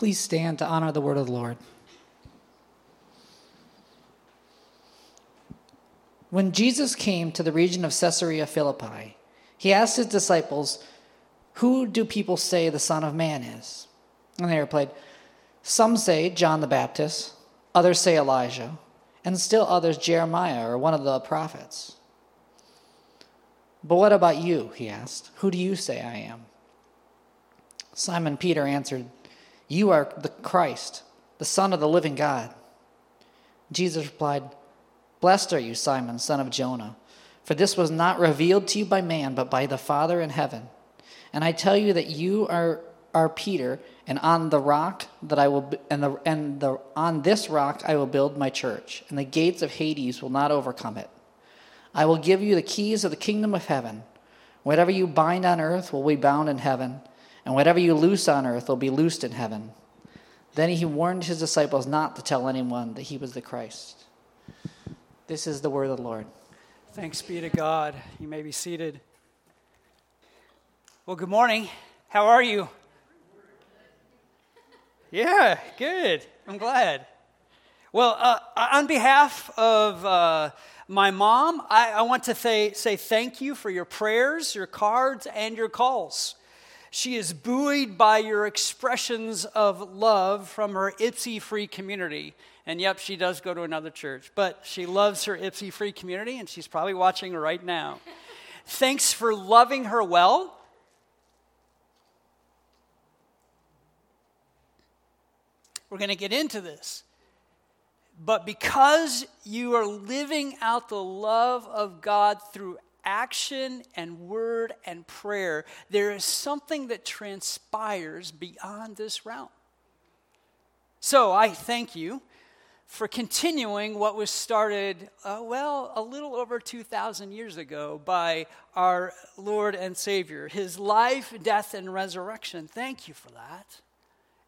Please stand to honor the word of the Lord. When Jesus came to the region of Caesarea Philippi, he asked his disciples, Who do people say the Son of Man is? And they replied, Some say John the Baptist, others say Elijah, and still others Jeremiah or one of the prophets. But what about you? He asked. Who do you say I am? Simon Peter answered, You are the Christ, the Son of the living God. Jesus replied, Blessed are you, Simon, son of Jonah, for this was not revealed to you by man, but by the Father in heaven. And I tell you that you are, are Peter, and on the rock that I will and the and the on this rock I will build my church, and the gates of Hades will not overcome it. I will give you the keys of the kingdom of heaven. Whatever you bind on earth will be bound in heaven, and whatever you loose on earth will be loosed in heaven. Then he warned his disciples not to tell anyone that he was the Christ. This is the word of the Lord. Thanks be to God. You may be seated. Well, good morning. How are you? Yeah, good. I'm glad. Well, uh, on behalf of uh, my mom, I, I want to say, say thank you for your prayers, your cards, and your calls. She is buoyed by your expressions of love from her Ypsi free community. And yep, she does go to another church, but she loves her Ypsi free community, and she's probably watching right now. Thanks for loving her well. We're going to get into this. But because you are living out the love of God through action and word and prayer, there is something that transpires beyond this realm. So I thank you for continuing what was started, uh, well, a little over 2,000 years ago by our Lord and Savior, his life, death, and resurrection. Thank you for that.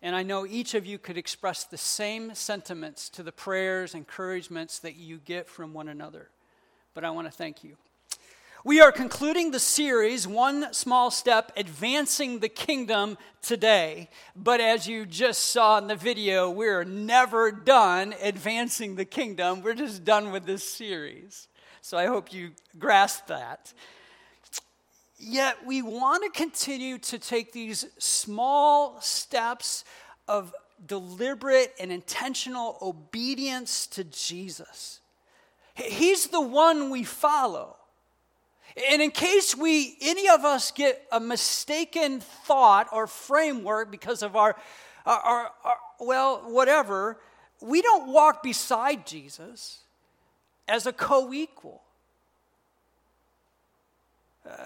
And I know each of you could express the same sentiments to the prayers, encouragements that you get from one another. But I want to thank you. We are concluding the series, One Small Step Advancing the Kingdom today. But as you just saw in the video, we're never done advancing the kingdom. We're just done with this series. So I hope you grasp that. Yet we want to continue to take these small steps of deliberate and intentional obedience to Jesus. He's the one we follow. And in case we, any of us get a mistaken thought or framework because of our, our, our, our well, whatever, we don't walk beside Jesus as a co equal. Uh,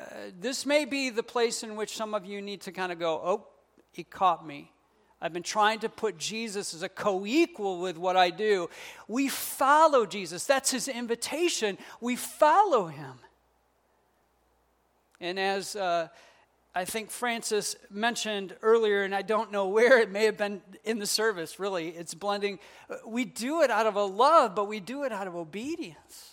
this may be the place in which some of you need to kind of go, oh, he caught me. I've been trying to put Jesus as a co equal with what I do. We follow Jesus. That's his invitation. We follow him. And as uh, I think Francis mentioned earlier, and I don't know where, it may have been in the service, really, it's blending. We do it out of a love, but we do it out of obedience.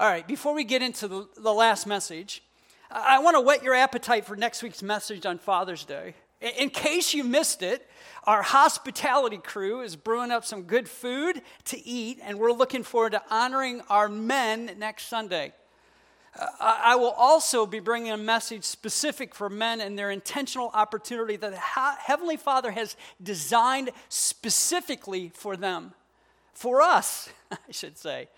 All right, before we get into the, the last message, I, want to whet your appetite for next week's message on Father's Day. In case you missed it, our hospitality crew is brewing up some good food to eat, and we're looking forward to honoring our men next Sunday. I will also be bringing a message specific for men and their intentional opportunity that Heavenly Father has designed specifically for them, for us, I should say,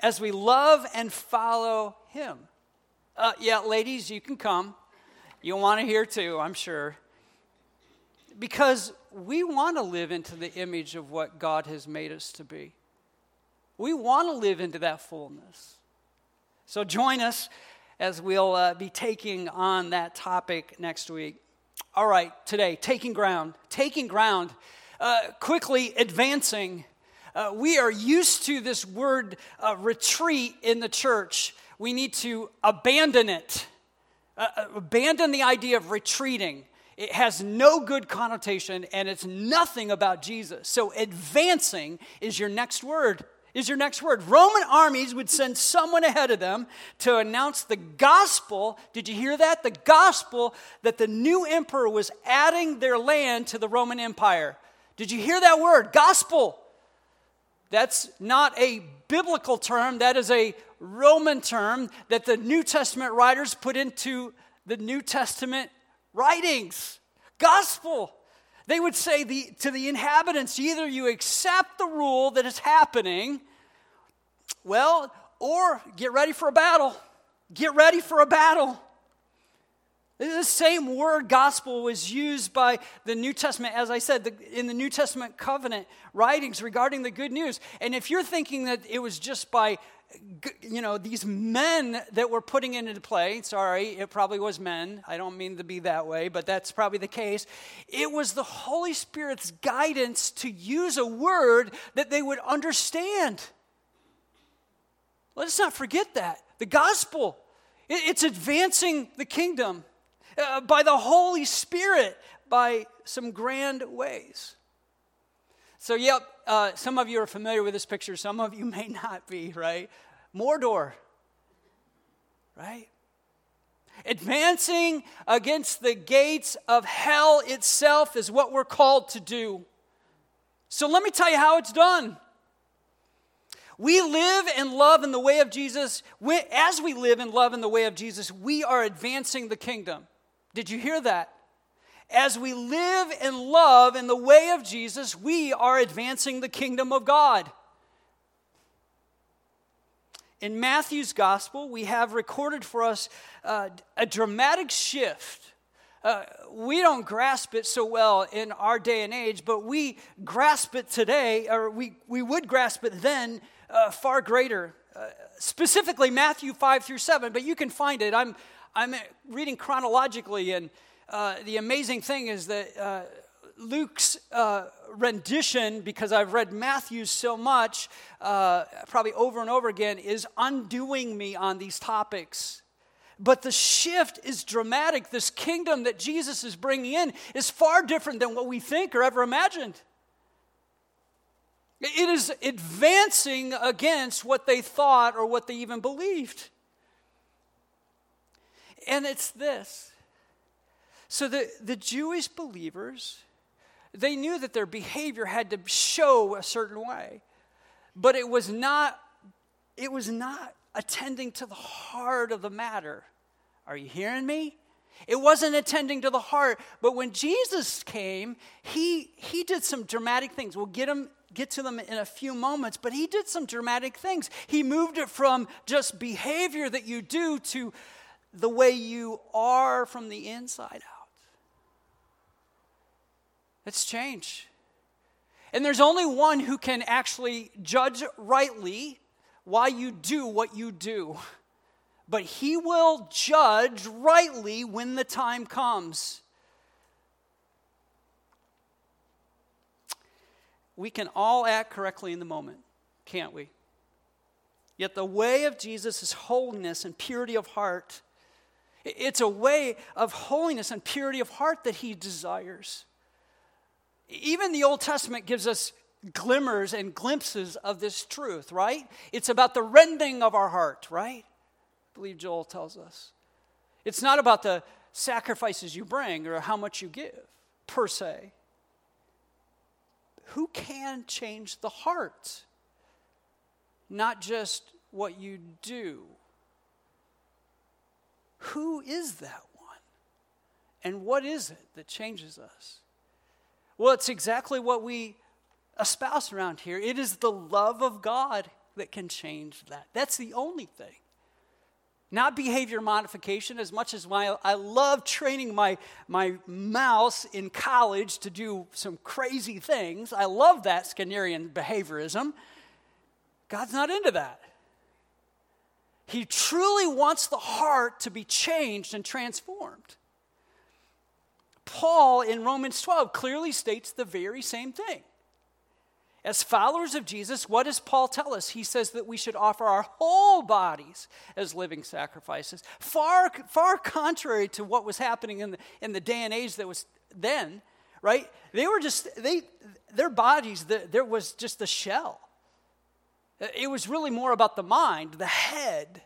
as we love and follow Him. Uh, yeah, ladies, you can come. You'll want to hear too, I'm sure. Because we want to live into the image of what God has made us to be. We want to live into that fullness. So join us as we'll uh, be taking on that topic next week. All right, today, taking ground. Taking ground, uh, quickly advancing. Uh, we are used to this word uh, retreat in the church. We need to abandon it, uh, uh, abandon the idea of retreating. It has no good connotation and it's nothing about Jesus. So, advancing is your next word is your next word. Roman armies would send someone ahead of them to announce the gospel. Did you hear that? The gospel that the new emperor was adding their land to the Roman Empire. Did you hear that word? Gospel. That's not a biblical term, that is a Roman term that the New Testament writers put into the New Testament writings. Gospel. They would say the, to the inhabitants either you accept the rule that is happening, well, or get ready for a battle. Get ready for a battle. The same word gospel was used by the New Testament, as I said, the, in the New Testament covenant writings regarding the good news. And if you're thinking that it was just by, you know, these men that were putting it into play, sorry, it probably was men. I don't mean to be that way, but that's probably the case. It was the Holy Spirit's guidance to use a word that they would understand. Let us not forget that. The gospel, it's advancing the kingdom uh, by the Holy Spirit by some grand ways. So, yep, uh, some of you are familiar with this picture, some of you may not be, right? Mordor, right? Advancing against the gates of hell itself is what we're called to do. So, let me tell you how it's done. We live and love in the way of Jesus. As we live and love in the way of Jesus, we are advancing the kingdom. Did you hear that? As we live and love in the way of Jesus, we are advancing the kingdom of God. In Matthew's gospel, we have recorded for us uh, a dramatic shift. Uh, we don't grasp it so well in our day and age, but we grasp it today, or we, we would grasp it then uh, far greater. Uh, specifically, Matthew 5 through 7, but you can find it. I'm, I'm reading chronologically, and uh, the amazing thing is that uh, Luke's uh, rendition, because I've read Matthew's so much, uh, probably over and over again, is undoing me on these topics. But the shift is dramatic. This kingdom that Jesus is bringing in is far different than what we think or ever imagined. It is advancing against what they thought or what they even believed. And it's this. So the, the Jewish believers, they knew that their behavior had to show a certain way. But it was not, it was not attending to the heart of the matter. Are you hearing me? It wasn't attending to the heart, but when Jesus came, he, he did some dramatic things. We'll get, him, get to them in a few moments, but he did some dramatic things. He moved it from just behavior that you do to the way you are from the inside out. It's change. And there's only one who can actually judge rightly why you do what you do. But he will judge rightly when the time comes. We can all act correctly in the moment, can't we? Yet the way of Jesus is holiness and purity of heart. It's a way of holiness and purity of heart that he desires. Even the Old Testament gives us glimmers and glimpses of this truth, right? It's about the rending of our heart, right? I believe Joel tells us. It's not about the sacrifices you bring or how much you give, per se. Who can change the heart? Not just what you do. Who is that one? And what is it that changes us? Well, it's exactly what we espouse around here. It is the love of God that can change that. That's the only thing. Not behavior modification, as much as my, I love training my, my mouse in college to do some crazy things. I love that Skinnerian behaviorism. God's not into that. He truly wants the heart to be changed and transformed. Paul in Romans 12 clearly states the very same thing. As followers of Jesus, what does Paul tell us? He says that we should offer our whole bodies as living sacrifices. Far, far contrary to what was happening in the, in the day and age that was then, right? They were just, they, their bodies, the, there was just a shell. It was really more about the mind, the head,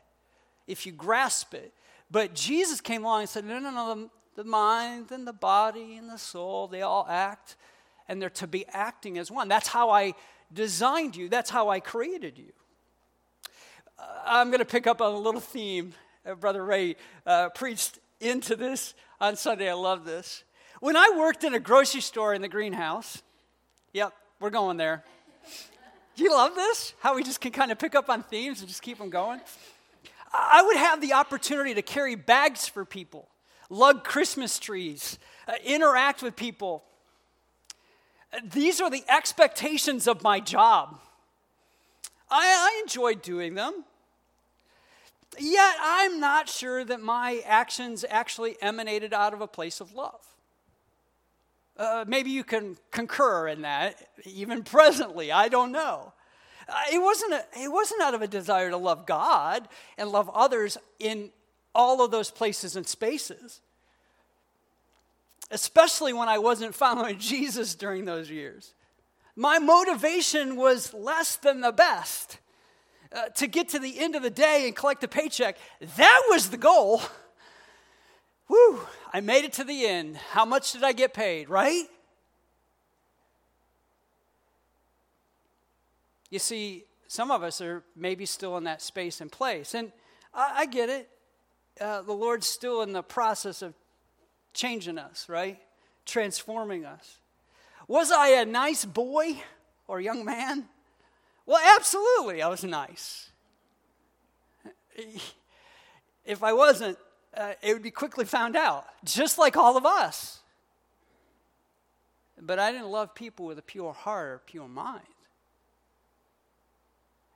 if you grasp it. But Jesus came along and said, no, no, no, the, mind and the body and the soul, they all act, and they're to be acting as one. That's how I designed you, that's how I created you. Uh, I'm going to pick up on a little theme. Brother Ray uh, preached into this on Sunday. I love this. When I worked in a grocery store in the greenhouse, yep, we're going there. Do you love this? How we just can kind of pick up on themes and just keep them going? I would have the opportunity to carry bags for people, lug Christmas trees, uh, interact with people. These are the expectations of my job. I, I enjoyed doing them. Yet I'm not sure that my actions actually emanated out of a place of love. Uh, maybe you can concur in that, even presently. I don't know. Uh, it, wasn't a, it wasn't out of a desire to love God and love others in all of those places and spaces, especially when I wasn't following Jesus during those years. My motivation was less than the best. Uh, to get to the end of the day and collect a paycheck, that was the goal. Whew, I made it to the end. How much did I get paid, right? You see, some of us are maybe still in that space and place. And I, I get it. Uh, the Lord's still in the process of changing us, right? Transforming us. Was I a nice boy or young man? Well, absolutely, I was nice. If I wasn't, uh, it would be quickly found out, just like all of us. But I didn't love people with a pure heart or pure mind.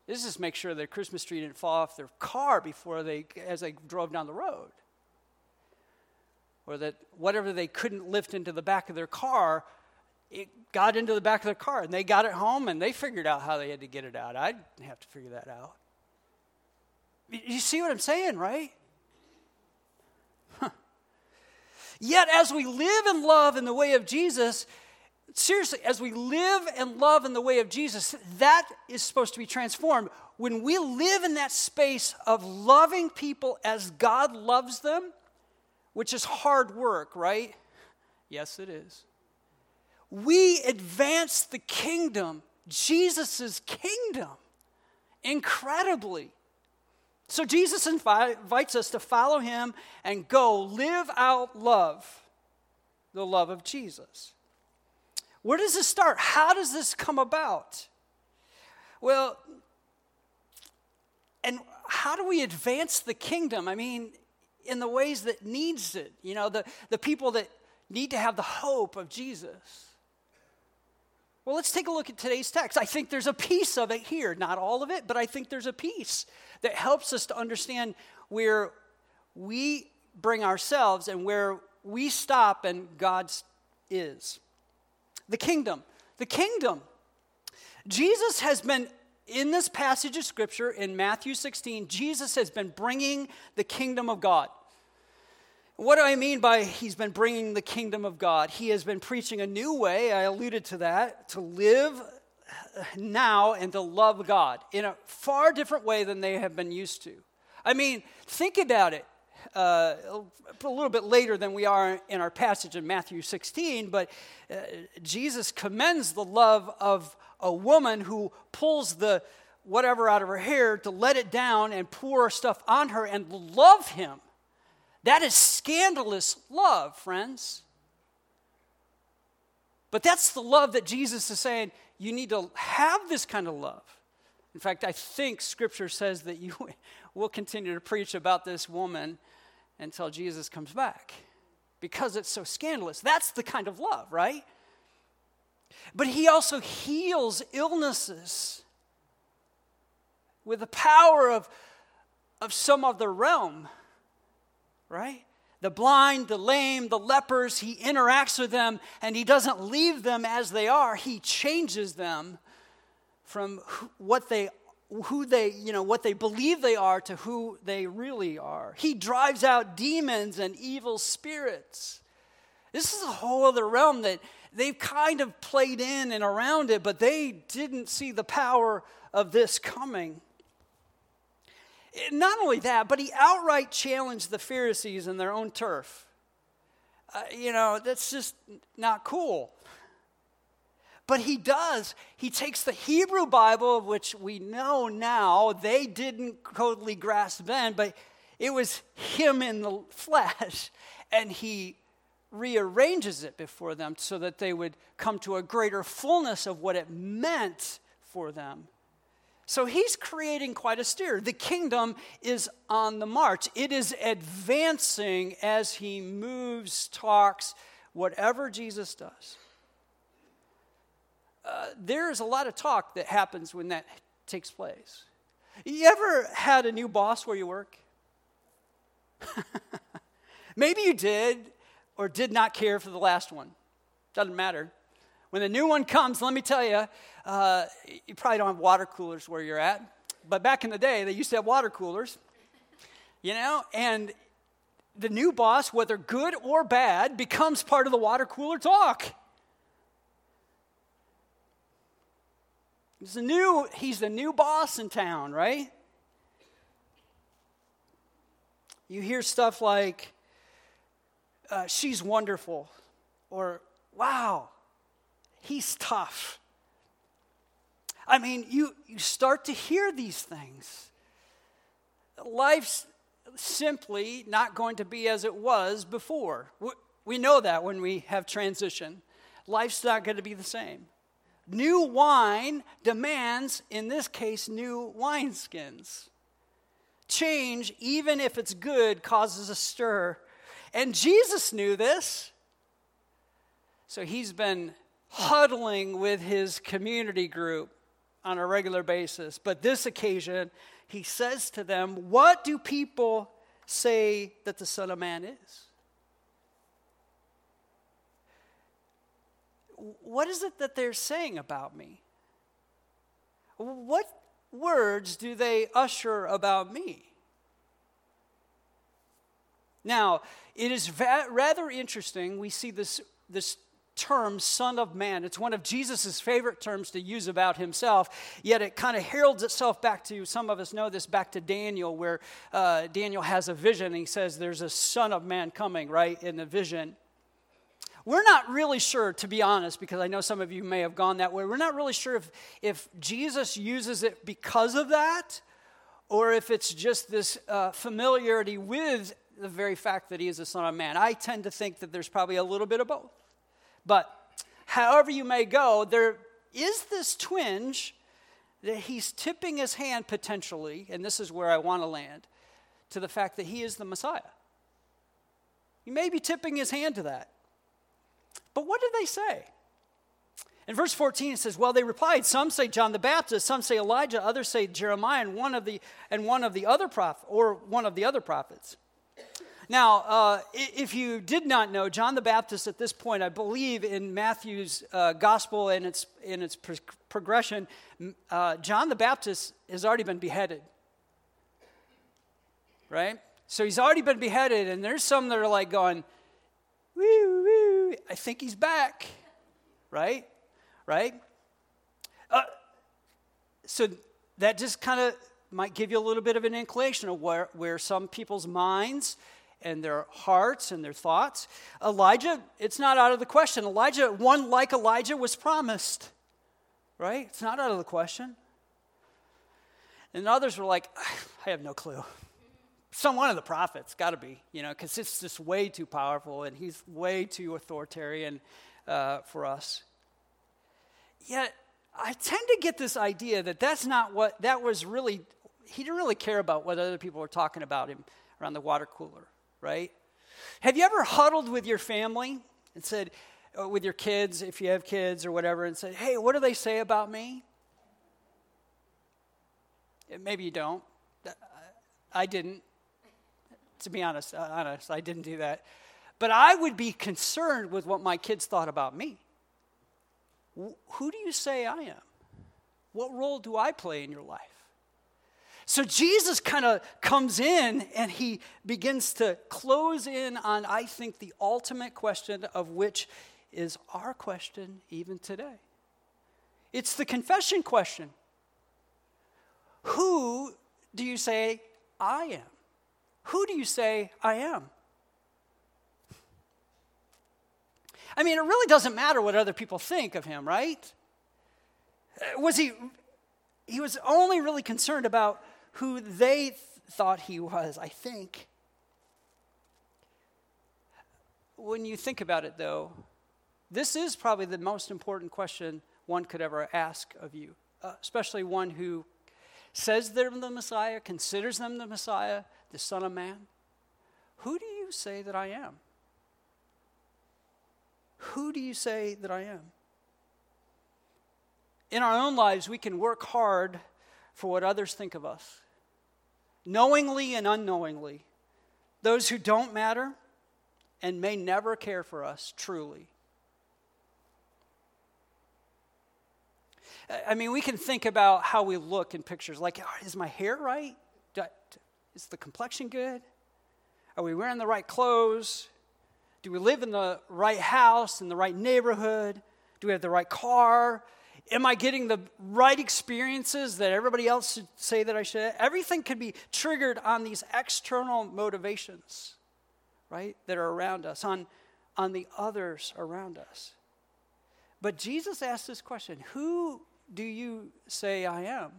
This is make sure their Christmas tree didn't fall off their car before they, as they drove down the road. Or that whatever they couldn't lift into the back of their car, it got into the back of their car. And they got it home and they figured out how they had to get it out. I didn't have to figure that out. You see what I'm saying, right? Yet, as we live and love in the way of Jesus, seriously, as we live and love in the way of Jesus, that is supposed to be transformed. When we live in that space of loving people as God loves them, which is hard work, right? Yes, it is. We advance the kingdom, Jesus' kingdom, incredibly. So Jesus invites us to follow him and go live out love, the love of Jesus. Where does this start? How does this come about? Well, and how do we advance the kingdom? I mean, in the ways that needs it, you know, the, the people that need to have the hope of Jesus. Well, let's take a look at today's text. I think there's a piece of it here, not all of it, but I think there's a piece that helps us to understand where we bring ourselves and where we stop and God's is. The kingdom. The kingdom. Jesus has been, in this passage of scripture in Matthew 16, Jesus has been bringing the kingdom of God. What do I mean by he's been bringing the kingdom of God? He has been preaching a new way, I alluded to that, to live now and to love God in a far different way than they have been used to. I mean, think about it uh, a little bit later than we are in our passage in Matthew 16, but uh, Jesus commends the love of a woman who pulls the whatever out of her hair to let it down and pour stuff on her and love him. That is scandalous love, friends. But that's the love that Jesus is saying you need to have this kind of love. In fact, I think scripture says that you will continue to preach about this woman until Jesus comes back because it's so scandalous. That's the kind of love, right? But he also heals illnesses with the power of, of some other realm, right? The blind, the lame, the lepers, he interacts with them and he doesn't leave them as they are. He changes them from what they who they, you know, what they believe they are to who they really are. He drives out demons and evil spirits. This is a whole other realm that, they've kind of played in and around it, but they didn't see the power of this coming. Not only that, but he outright challenged the Pharisees in their own turf. Uh, you know, that's just not cool. But he does. He takes the Hebrew Bible, which we know now they didn't totally grasp then, but it was him in the flesh, and he rearranges it before them so that they would come to a greater fullness of what it meant for them. So he's creating quite a stir. The kingdom is on the march, it is advancing as he moves, talks, whatever Jesus does. Uh, there's a lot of talk that happens when that takes place. You ever had a new boss where you work? Maybe you did or did not care for the last one. Doesn't matter. When the new one comes, let me tell you, uh, you probably don't have water coolers where you're at, but back in the day, they used to have water coolers, you know, and the new boss, whether good or bad, becomes part of the water cooler talk. He's the new, he's the new boss in town, right? You hear stuff like, uh, she's wonderful, or wow, he's tough. I mean, you, you start to hear these things. Life's simply not going to be as it was before. We know that when we have transition. Life's not going to be the same. New wine demands, in this case, new wineskins. Change, even if it's good, causes a stir. And Jesus knew this. So he's been huddling with his community group on a regular basis. But this occasion, he says to them, What do people say that the Son of Man is? What is it that they're saying about me? What words do they usher about me? Now, it is va- rather interesting. We see this, this term, Son of Man. It's one of Jesus' favorite terms to use about himself, yet it kind of heralds itself back to, some of us know this, back to Daniel, where uh, Daniel has a vision and he says there's a Son of Man coming, right, in the vision. We're not really sure, to be honest, because I know some of you may have gone that way. We're not really sure if, if Jesus uses it because of that or if it's just this uh, familiarity with the very fact that he is the Son of Man. I tend to think that there's probably a little bit of both. But however you may go, there is this twinge that he's tipping his hand potentially, and this is where I want to land, to the fact that he is the Messiah. He may be tipping his hand to that. But what did they say? In verse 14 it says, Well, they replied, some say John the Baptist, some say Elijah, others say Jeremiah, and one of the and one of the other prophet or one of the other prophets. Now, uh, if you did not know, John the Baptist at this point, I believe in Matthew's uh, gospel and its in its pro- progression, uh, John the Baptist has already been beheaded. Right? So he's already been beheaded, and there's some that are like going, woo, woo, I think he's back. Right? Right? Uh, so that just kind of might give you a little bit of an inclination of where, where some people's minds and their hearts and their thoughts. Elijah, it's not out of the question. Elijah, one like Elijah was promised, right? It's not out of the question. And others were like, I have no clue some one of the prophets, got to be, you know, because it's just way too powerful and he's way too authoritarian uh, for us. Yet, I tend to get this idea that that's not what, that was really, he didn't really care about what other people were talking about him around the water cooler, right? Have you ever huddled with your family and said, uh, with your kids, if you have kids or whatever, and said, hey, what do they say about me? Maybe you don't. I didn't to be honest, uh, honest, I didn't do that. But I would be concerned with what my kids thought about me. Who do you say I am? What role do I play in your life? So Jesus kind of comes in and he begins to close in on, I think, the ultimate question of which is our question even today. It's the confession question Who do you say I am? Who do you say I am? I mean, it really doesn't matter what other people think of him, right? Was he, he was only really concerned about who they th- thought he was, I think. When you think about it, though, this is probably the most important question one could ever ask of you, uh, especially one who says they're the Messiah, considers them the Messiah, the Son of Man. Who do you say that I am? Who do you say that I am? In our own lives, we can work hard for what others think of us, knowingly and unknowingly. Those who don't matter and may never care for us truly. I mean, we can think about how we look in pictures. Like, oh, is my hair right? Is the complexion good? Are we wearing the right clothes? Do we live in the right house, in the right neighborhood? Do we have the right car? Am I getting the right experiences that everybody else should say that I should? Everything can be triggered on these external motivations, right, that are around us, on, on the others around us. But Jesus asked this question Who do you say I am?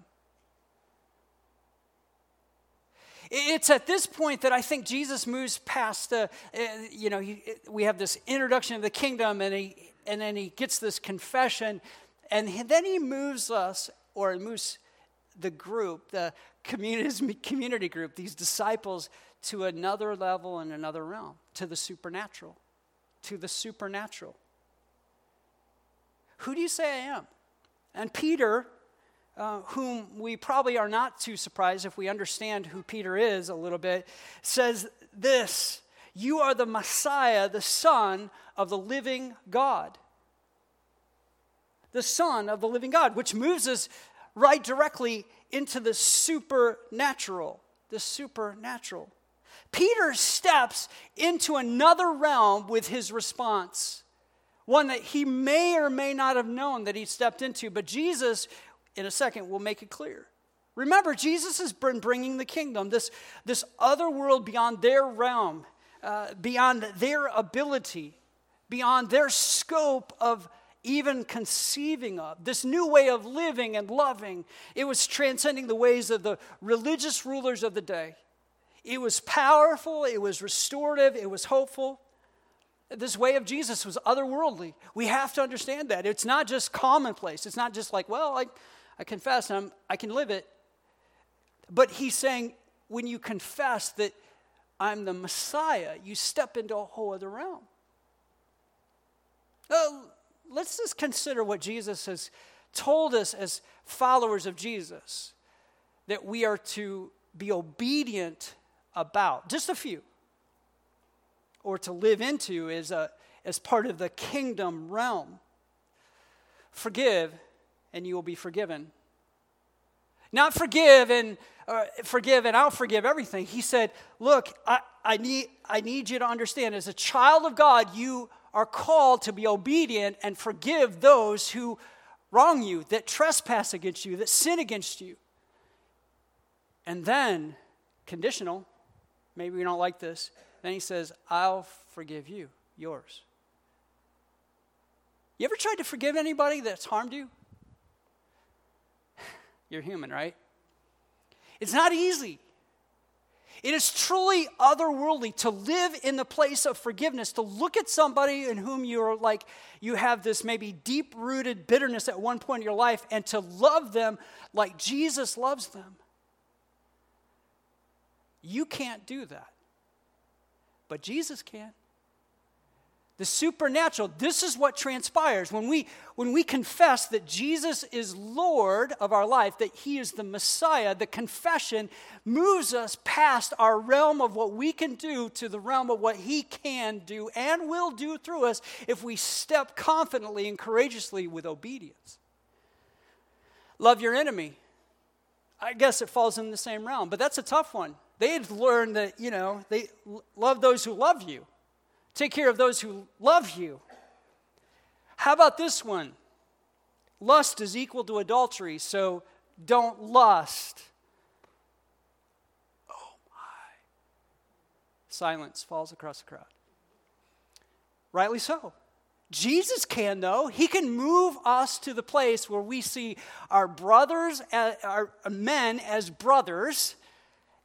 It's at this point that I think Jesus moves past the, uh, you know, he, we have this introduction of the kingdom, and, he, and then he gets this confession, and then he moves us, or moves the group, the community group, these disciples, to another level and another realm, to the supernatural. To the supernatural. Who do you say I am? And Peter uh, whom we probably are not too surprised if we understand who Peter is a little bit, says this You are the Messiah, the Son of the living God. The Son of the living God, which moves us right directly into the supernatural. The supernatural. Peter steps into another realm with his response, one that he may or may not have known that he stepped into, but Jesus in a second we'll make it clear. Remember, Jesus has been bringing the kingdom, this, this other world beyond their realm, uh, beyond their ability, beyond their scope of even conceiving of. This new way of living and loving, it was transcending the ways of the religious rulers of the day. It was powerful, it was restorative, it was hopeful. This way of Jesus was otherworldly. We have to understand that. It's not just commonplace. It's not just like, well, I, I confess I'm, I can live it. But he's saying, when you confess that I'm the Messiah, you step into a whole other realm. Let's just consider what Jesus has told us as followers of Jesus that we are to be obedient about. Just a few. Or to live into as, a, as part of the kingdom realm. Forgive and you will be forgiven. Not forgive and uh, forgive and I'll forgive everything. He said, Look, I, I, need, I need you to understand as a child of God, you are called to be obedient and forgive those who wrong you, that trespass against you, that sin against you. And then, conditional, maybe we don't like this, then he says, I'll forgive you, yours. You ever tried to forgive anybody that's harmed you? You're human, right? It's not easy. It is truly otherworldly to live in the place of forgiveness, to look at somebody in whom you're like, you have this maybe deep rooted bitterness at one point in your life, and to love them like Jesus loves them. You can't do that, but Jesus can the supernatural this is what transpires when we when we confess that jesus is lord of our life that he is the messiah. The confession moves us past our realm of what we can do to the realm of what he can do and will do through us if we step confidently and courageously with obedience. Love your enemy. I guess it falls in the same realm but that's a tough one. They had learned that you know they love those who love you Take care of those who love you. How about this one? Lust is equal to adultery, so don't lust. Oh my. Silence falls across the crowd. Rightly so. Jesus can, though. He can move us to the place where we see our brothers, our uh, men as brothers,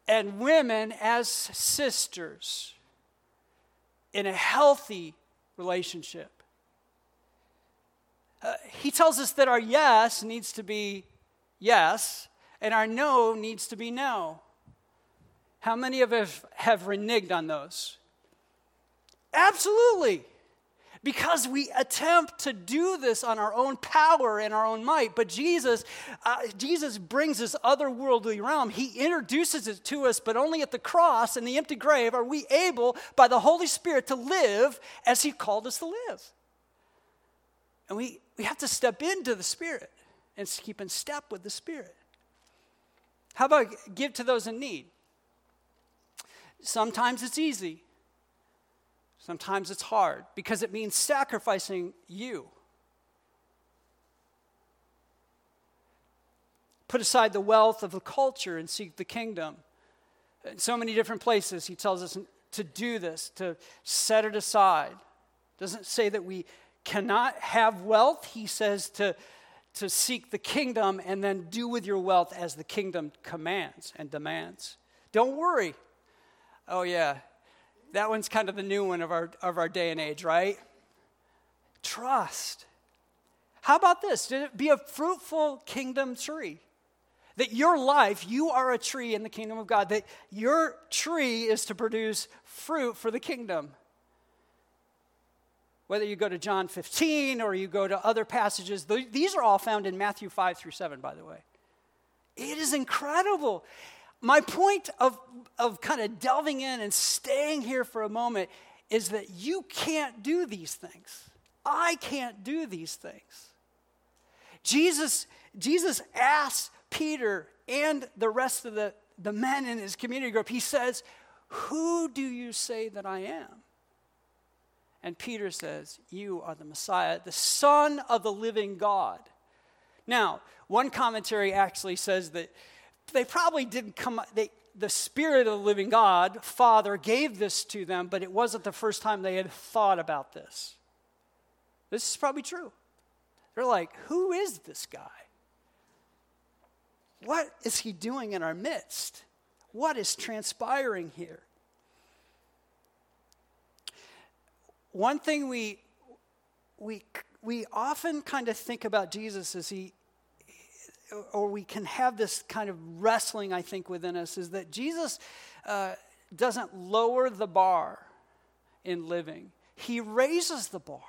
and women as sisters in a healthy relationship. Uh, he tells us that our yes needs to be yes, and our no needs to be no. How many of us have reneged on those? Absolutely because we attempt to do this on our own power and our own might. But jesus uh, jesus brings this otherworldly realm. He introduces it to us but only at the cross and the empty grave are we able by the holy spirit to live as he called us to live. And we, we have to step into the spirit and keep in step with the spirit. How about give to those in need? Sometimes it's easy Sometimes it's hard because it means sacrificing you. Put aside the wealth of the culture and seek the kingdom. In so many different places, he tells us to do this, to set it aside. Doesn't say that we cannot have wealth. He says to, to seek the kingdom and then do with your wealth as the kingdom commands and demands. Don't worry. Oh, yeah, that one's kind of the new one of our, of our day and age, right? Trust. How about this? Be a fruitful kingdom tree. That your life, you are a tree in the kingdom of God, that your tree is to produce fruit for the kingdom. Whether you go to John 15 or you go to other passages, these are all found in Matthew 5 through 7, by the way. It is incredible my point of, of kind of delving in and staying here for a moment is that you can't do these things. I can't do these things. Jesus, Jesus asks Peter and the rest of the, the men in his community group, he says, Who do you say that I am? And Peter says, You are the Messiah, the Son of the living God. Now, one commentary actually says that they probably didn't come, they, the Spirit of the living God, Father, gave this to them, but it wasn't the first time they had thought about this. This is probably true. They're like, who is this guy? What is he doing in our midst? What is transpiring here? One thing we, we, we often kind of think about Jesus is he, or we can have this kind of wrestling, I think, within us is that Jesus uh, doesn't lower the bar in living, He raises the bar.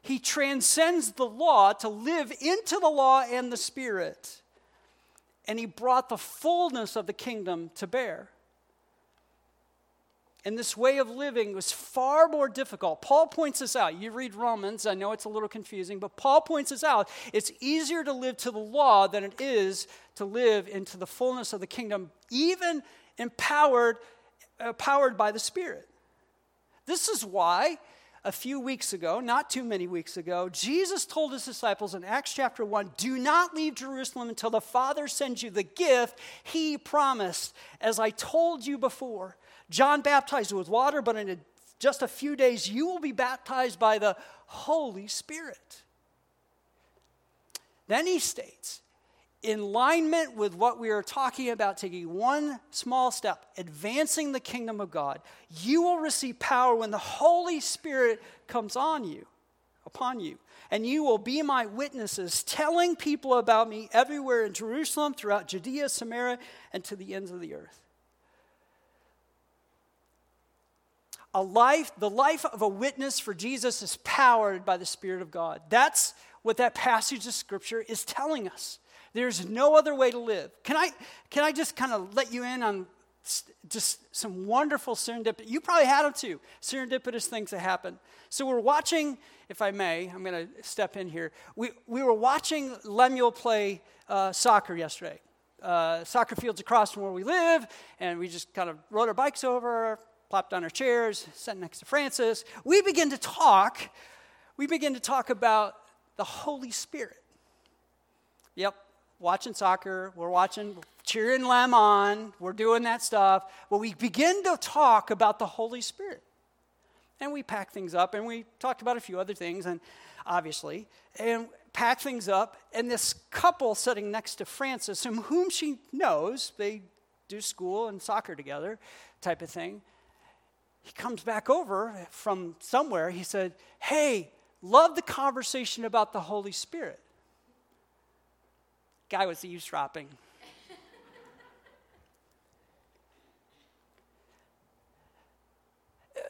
He transcends the law to live into the law and the Spirit. And He brought the fullness of the kingdom to bear. And this way of living was far more difficult. Paul points this out. You read Romans, I know it's a little confusing, but Paul points this out. It's easier to live to the law than it is to live into the fullness of the kingdom, even empowered, uh, powered by the Spirit. This is why a few weeks ago, not too many weeks ago, Jesus told his disciples in Acts chapter 1 do not leave Jerusalem until the Father sends you the gift he promised, as I told you before. John baptized with water, but in a, just a few days you will be baptized by the Holy Spirit. Then he states, in alignment with what we are talking about, taking one small step, advancing the kingdom of God, you will receive power when the Holy Spirit comes on you, upon you. And you will be my witnesses, telling people about me everywhere in Jerusalem, throughout Judea, Samaria, and to the ends of the earth. a life, the life of a witness for Jesus is powered by the Spirit of God. That's what that passage of Scripture is telling us. There's no other way to live. Can I, can I just kind of let you in on just some wonderful serendipity? You probably had them too, serendipitous things that happen. So we're watching, if I may, I'm going to step in here. We, we were watching Lemuel play uh, soccer yesterday. Uh, soccer fields across from where we live, and we just kind of rode our bikes over, plopped on our chairs, sat next to Frances. We begin to talk we begin to talk about the Holy Spirit. Yep, watching soccer, we're watching cheering Lem on, we're doing that stuff. But we begin to talk about the Holy Spirit. And we pack things up, and we talked about a few other things, and obviously, and pack things up. And this couple sitting next to Frances, whom, whom she knows, they do school and soccer together, type of thing. He comes back over from somewhere. He said, Hey, love the conversation about the Holy Spirit. Guy was eavesdropping.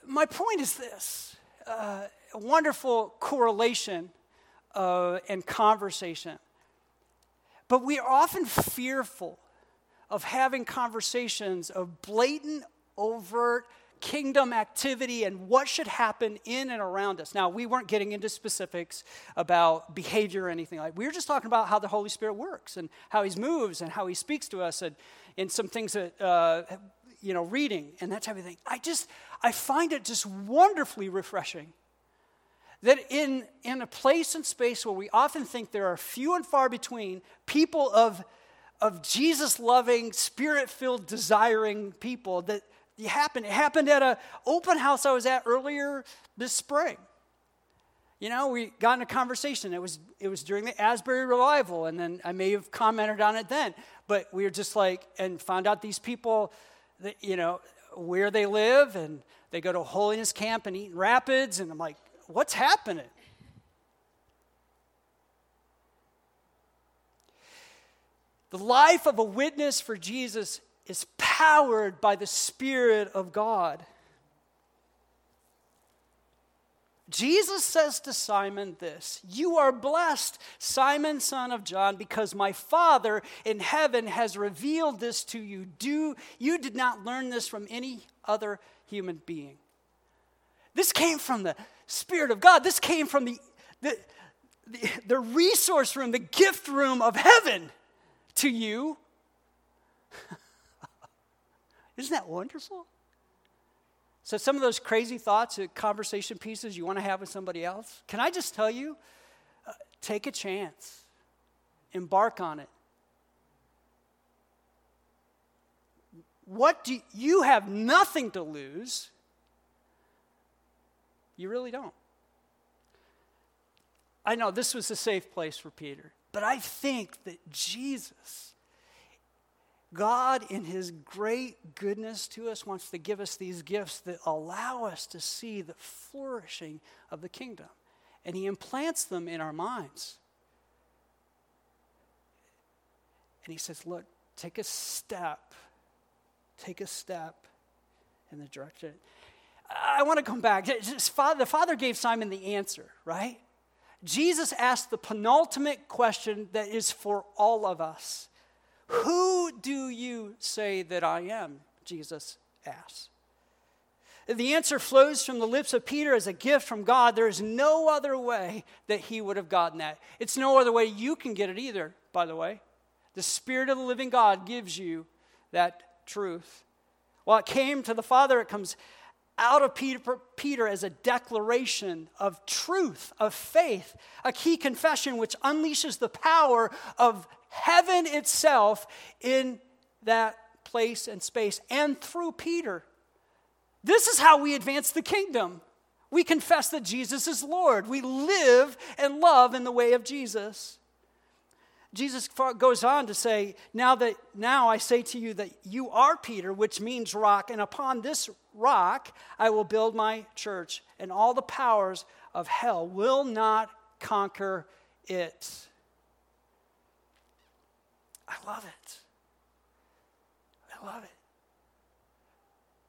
My point is this uh, wonderful correlation uh, and conversation. But we are often fearful of having conversations of blatant, overt kingdom activity and what should happen in and around us. Now, we weren't getting into specifics about behavior or anything like. We were just talking about how the Holy Spirit works and how He moves and how He speaks to us and in some things that uh, you know, reading and that type of thing. I just I find it just wonderfully refreshing that in, in a place and space where we often think there are few and far between people of, of Jesus loving, spirit filled, desiring people, that it happened. It happened at an open house I was at earlier this spring. You know, we got in a conversation. It was, it was during the Asbury revival, and then I may have commented on it then. But we were just like, and found out these people, that, you know, where they live, and they go to holiness camp in Eaton Rapids, and I'm like, what's happening? The life of a witness for Jesus is powered by the Spirit of God. Jesus says to Simon this You are blessed, Simon, son of John, because my Father in heaven has revealed this to you. Do, you did not learn this from any other human being. This came from the Spirit of God. This came from the, the, the, the resource room, the gift room of heaven to you. Isn't that wonderful? So, some of those crazy thoughts, uh, conversation pieces you want to have with somebody else, can I just tell you? Uh, take a chance, embark on it. What do you, you have nothing to lose? You really don't. I know this was a safe place for Peter, but I think that Jesus, God, in his great goodness to us, wants to give us these gifts that allow us to see the flourishing of the kingdom. And he implants them in our minds. And he says, Look, take a step, take a step in the direction. I want to come back. The Father gave Simon the answer, right? Jesus asked the penultimate question that is for all of us Who do you say that I am? Jesus asks. The answer flows from the lips of Peter as a gift from God. There is no other way that he would have gotten that. It's no other way you can get it either, by the way. The Spirit of the living God gives you that truth. While it came to the Father, it comes out of Peter, Peter as a declaration of truth, of faith, a key confession which unleashes the power of heaven itself in that place and space and through Peter. This is how we advance the kingdom. We confess that Jesus is Lord. We live and love in the way of Jesus. Jesus goes on to say, now that now I say to you that you are Peter, which means rock, and upon this rock I will build my church, and all the powers of hell will not conquer it. I love it. I love it.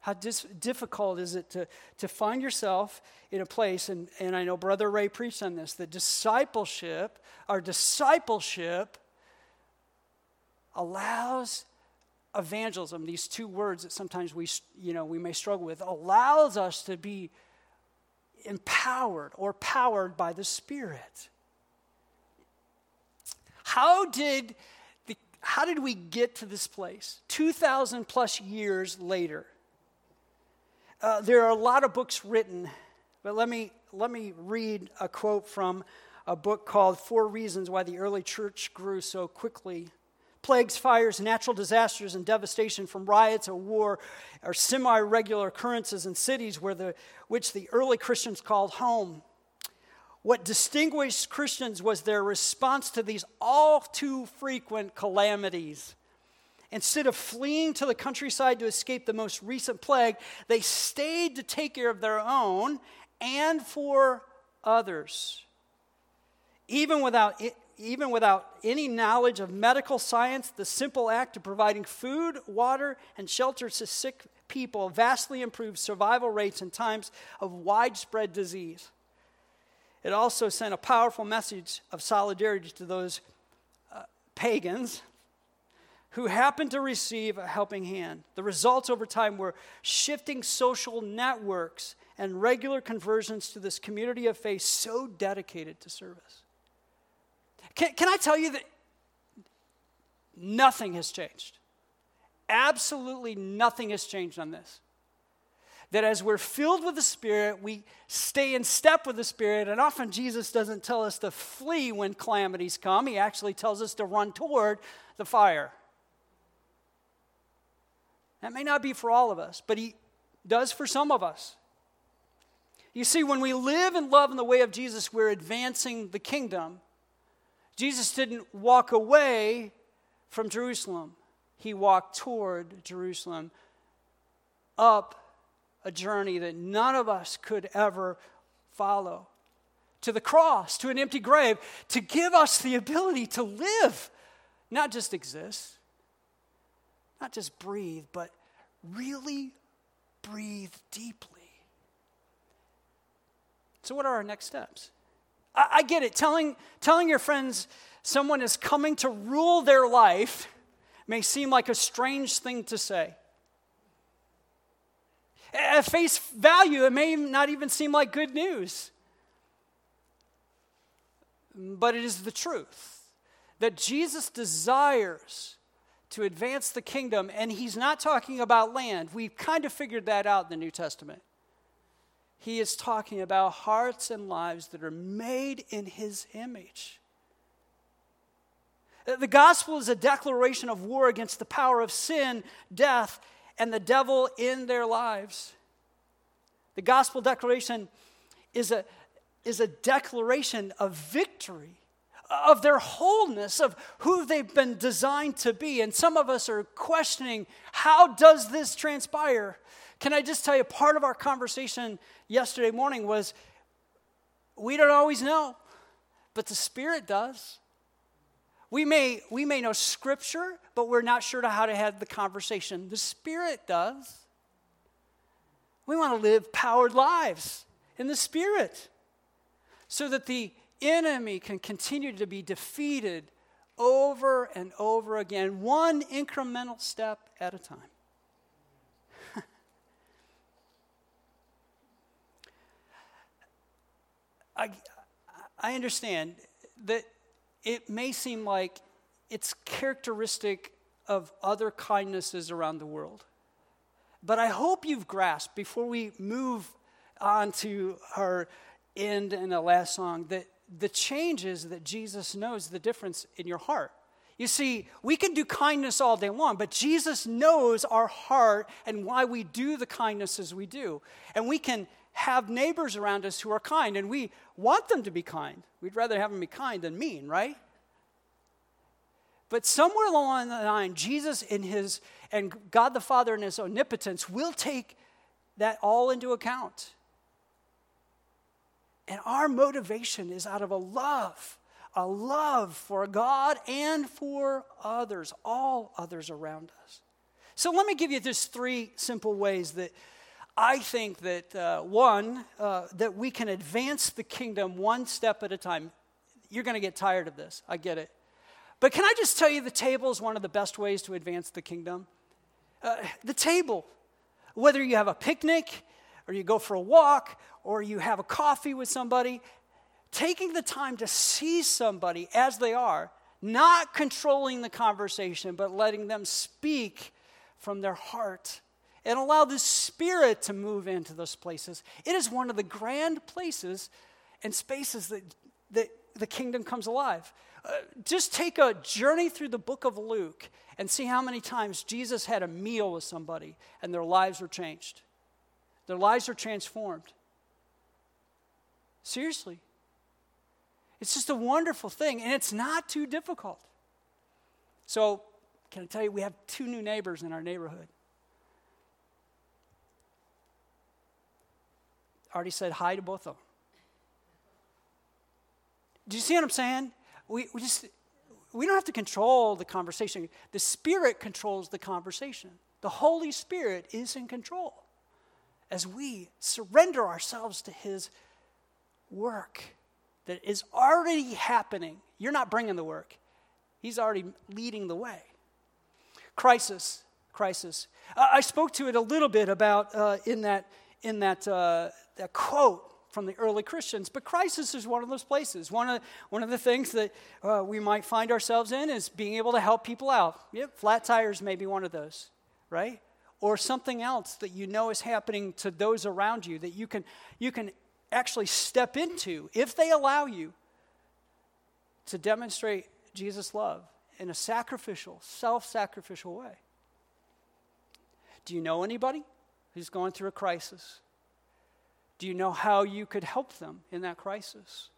How dis- difficult is it to, to find yourself in a place, and, and I know Brother Ray preached on this, that discipleship, our discipleship allows evangelism, these two words that sometimes we, you know, we may struggle with, allows us to be empowered or powered by the Spirit. How did, how did we get to this place 2,000 plus years later? Uh, there are a lot of books written, but let me, let me read a quote from a book called Four Reasons Why the Early Church Grew So Quickly. Plagues, fires, natural disasters, and devastation from riots or war are semi regular occurrences in cities where the, which the early Christians called home. What distinguished Christians was their response to these all too frequent calamities. Instead of fleeing to the countryside to escape the most recent plague, they stayed to take care of their own and for others. Even without, even without any knowledge of medical science, the simple act of providing food, water, and shelter to sick people vastly improved survival rates in times of widespread disease. It also sent a powerful message of solidarity to those uh, pagans who happened to receive a helping hand. The results over time were shifting social networks and regular conversions to this community of faith so dedicated to service. Can, can I tell you that nothing has changed? Absolutely nothing has changed on this that as we're filled with the Spirit, we stay in step with the Spirit. And often Jesus doesn't tell us to flee when calamities come, He actually tells us to run toward the fire. That may not be for all of us, but He does for some of us. You see, when we live and love in the way of Jesus, we're advancing the kingdom. Jesus didn't walk away from Jerusalem, He walked toward Jerusalem, up a journey that none of us could ever follow to the cross, to an empty grave, to give us the ability to live, not just exist, not just breathe, but really breathe deeply. So, what are our next steps? I, I get it. Telling, telling your friends someone is coming to rule their life may seem like a strange thing to say. At face value, it may not even seem like good news. But it is the truth that Jesus desires to advance the kingdom, and he's not talking about land. We've kind of figured that out in the New Testament. He is talking about hearts and lives that are made in his image. The gospel is a declaration of war against the power of sin, death, and the devil in their lives. The gospel declaration is a, is a declaration of victory, of their wholeness, of who they've been designed to be. And some of us are questioning how does this transpire? Can I just tell you, part of our conversation yesterday morning was we don't always know, but the Spirit does. We may, we may know scripture, but we're not sure how to have the conversation. The Spirit does. We want to live powered lives in the Spirit so that the enemy can continue to be defeated over and over again, one incremental step at a time. I, I understand that it may seem like it's characteristic of other kindnesses around the world. But I hope you've grasped before we move on to our end and the last song that the change is that Jesus knows the difference in your heart. You see, we can do kindness all day long, but Jesus knows our heart and why we do the kindnesses we do. And we can have neighbors around us who are kind, and we want them to be kind. We'd rather have them be kind than mean, right? But somewhere along the line, Jesus in his and God the Father in his omnipotence will take that all into account. And our motivation is out of a love, a love for God and for others, all others around us. So let me give you just three simple ways that I think that uh, one, uh, that we can advance the kingdom one step at a time. You're going to get tired of this. I get it. But can I just tell you the table is one of the best ways to advance the kingdom? Uh, the table, whether you have a picnic or you go for a walk or you have a coffee with somebody, taking the time to see somebody as they are, not controlling the conversation, but letting them speak from their heart and allow the Spirit to move into those places. It is one of the grand places and spaces that, that the kingdom comes alive. Uh, just take a journey through the book of Luke and see how many times Jesus had a meal with somebody and their lives were changed. Their lives were transformed. Seriously. It's just a wonderful thing, and it's not too difficult. So, can I tell you, we have two new neighbors in our neighborhood. Already said hi to both of them. Do you see what I'm saying? We, we just we don't have to control the conversation. The Spirit controls the conversation. The Holy Spirit is in control as we surrender ourselves to His work that is already happening. You're not bringing the work, He's already leading the way. Crisis, crisis. I spoke to it a little bit about uh, in that in that uh, that quote from the early Christians. But crisis is one of those places. One of, one of the things that uh, we might find ourselves in is being able to help people out. Yep, flat tires may be one of those, right? Or something else that you know is happening to those around you that you can, you can actually step into if they allow you to demonstrate Jesus' love in a sacrificial, self sacrificial way. Do you know anybody who's going through a crisis? Do you know how you could help them in that crisis?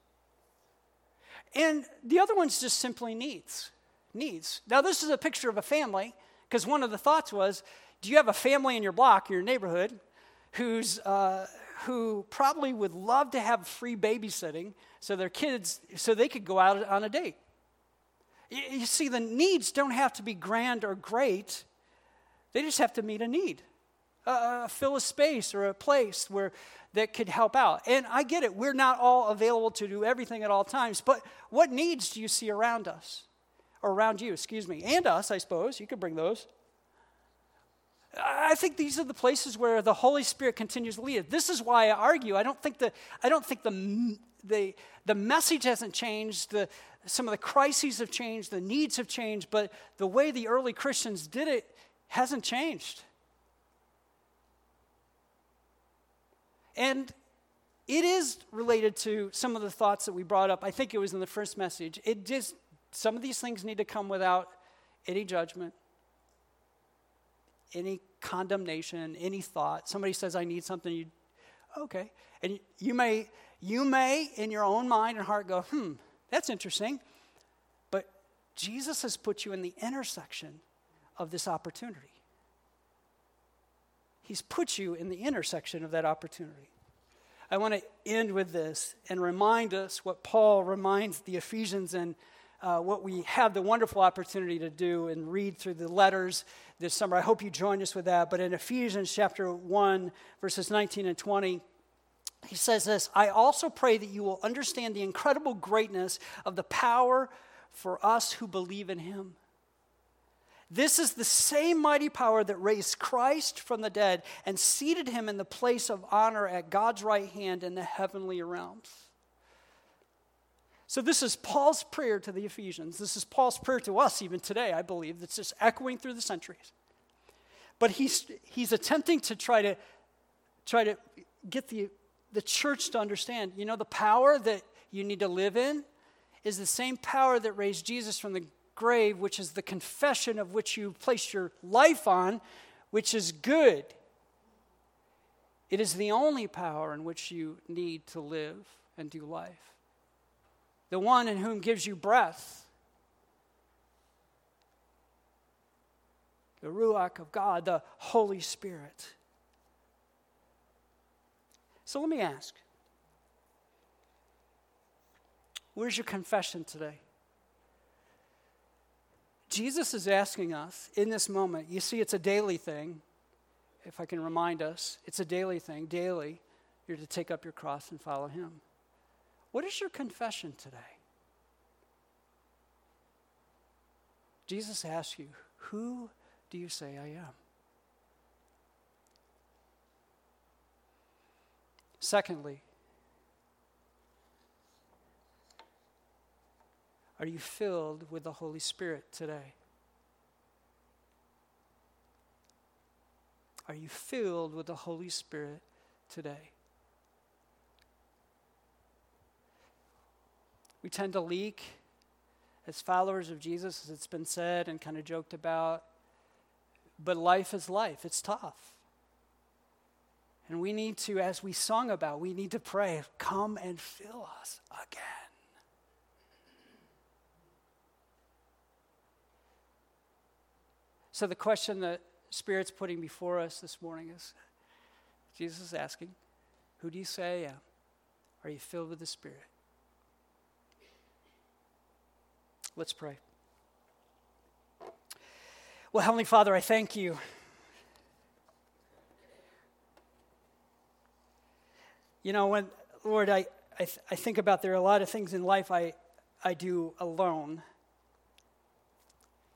And the other one's just simply needs. Needs. Now, this is a picture of a family, because one of the thoughts was do you have a family in your block, your neighborhood, who's, uh, who probably would love to have free babysitting so their kids, so they could go out on a date? You, you see, the needs don't have to be grand or great, they just have to meet a need. Uh, fill a space or a place where that could help out. And I get it, we're not all available to do everything at all times, but what needs do you see around us? Or around you, excuse me, and us, I suppose. You could bring those. I think these are the places where the Holy Spirit continues to lead. This is why I argue. I don't think the, I don't think the, the, the message hasn't changed. The, some of the crises have changed. The needs have changed. But the way the early Christians did it hasn't changed. And it is related to some of the thoughts that we brought up. I think it was in the first message. It just, some of these things need to come without any judgment, any condemnation, any thought. Somebody says, I need something, you, okay. And you may, you may, in your own mind and heart, go, hmm, that's interesting. But Jesus has put you in the intersection of this opportunity. He's put you in the intersection of that opportunity. I want to end with this and remind us what Paul reminds the Ephesians and uh, what we have the wonderful opportunity to do and read through the letters this summer. I hope you join us with that. But in Ephesians chapter 1, verses 19 and 20, he says this I also pray that you will understand the incredible greatness of the power for us who believe in him this is the same mighty power that raised Christ from the dead and seated him in the place of honor at God's right hand in the heavenly realms. So, this is Paul's prayer to the Ephesians. This is Paul's prayer to us even today, I believe, that's just echoing through the centuries. But he's, he's attempting to try to try to get the, the church to understand you know, the power that you need to live in is the same power that raised Jesus from the grave, which is the confession of which you place your life on, which is good. It is the only power in which you need to live and do life. The one in whom gives you breath. The Ruach of God, the Holy Spirit. So let me ask where's your confession today? Jesus is asking us in this moment, you see, it's a daily thing. If I can remind us, it's a daily thing. Daily, you're to take up your cross and follow Him. What is your confession today? Jesus asks you, Who do you say I am? Secondly, Are you filled with the Holy Spirit today? Are you filled with the Holy Spirit today? We tend to leak as followers of Jesus, as it's been said and kind of joked about. But life is life, it's tough. And we need to, as we sung about, we need to pray, come and fill us again. So, the question that Spirit's putting before us this morning is Jesus is asking, Who do you say I am? Are you filled with the Spirit? Let's pray. Well, Heavenly Father, I thank you. You know, when, Lord, I, I, th- I think about there are a lot of things in life I, I do alone.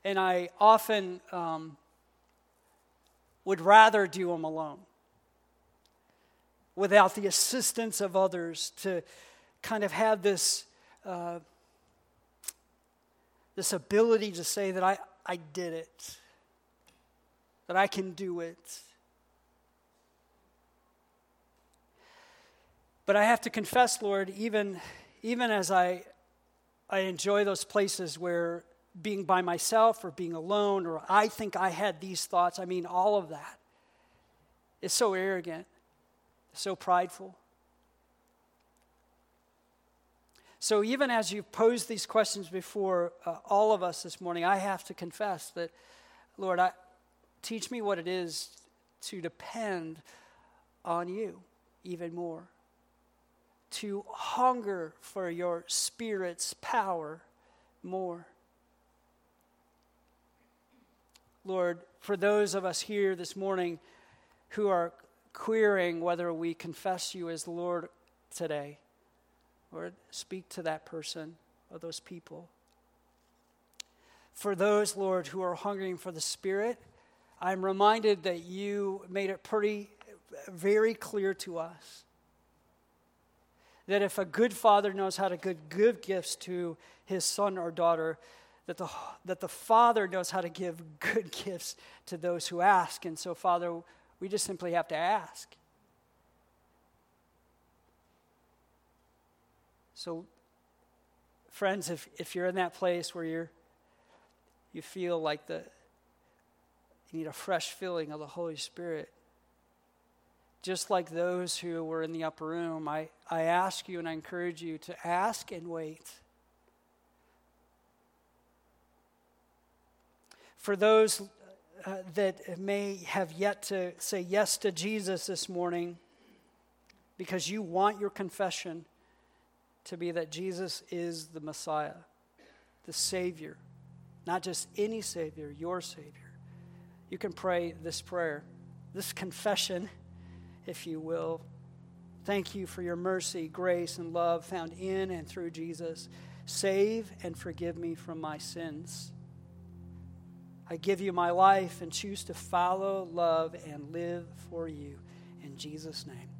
And I often um, would rather do them alone without the assistance of others to kind of have this. Uh, this ability to say that I, I did it, that I can do it. But I have to confess, Lord, even, even as I, I enjoy those places where being by myself or being alone or I think I had these thoughts, I mean, all of that is so arrogant, so prideful. So, even as you've posed these questions before uh, all of us this morning, I have to confess that, Lord, I, teach me what it is to depend on you even more, to hunger for your Spirit's power more. Lord, for those of us here this morning who are querying whether we confess you as Lord today, Lord, speak to that person or those people. For those, Lord, who are hungering for the Spirit, I'm reminded that you made it pretty, very clear to us that if a good father knows how to give good gifts to his son or daughter, that the, that the father knows how to give good gifts to those who ask. And so, Father, we just simply have to ask. So, friends, if, if you're in that place where you're, you feel like the, you need a fresh filling of the Holy Spirit, just like those who were in the upper room, I, I ask you and I encourage you to ask and wait. For those uh, that may have yet to say yes to Jesus this morning, because you want your confession to be that Jesus is the Messiah, the Savior, not just any Savior, your Savior. You can pray this prayer, this confession, if you will. Thank you for your mercy, grace, and love found in and through Jesus. Save and forgive me from my sins. I give you my life and choose to follow, love, and live for you. In Jesus' name.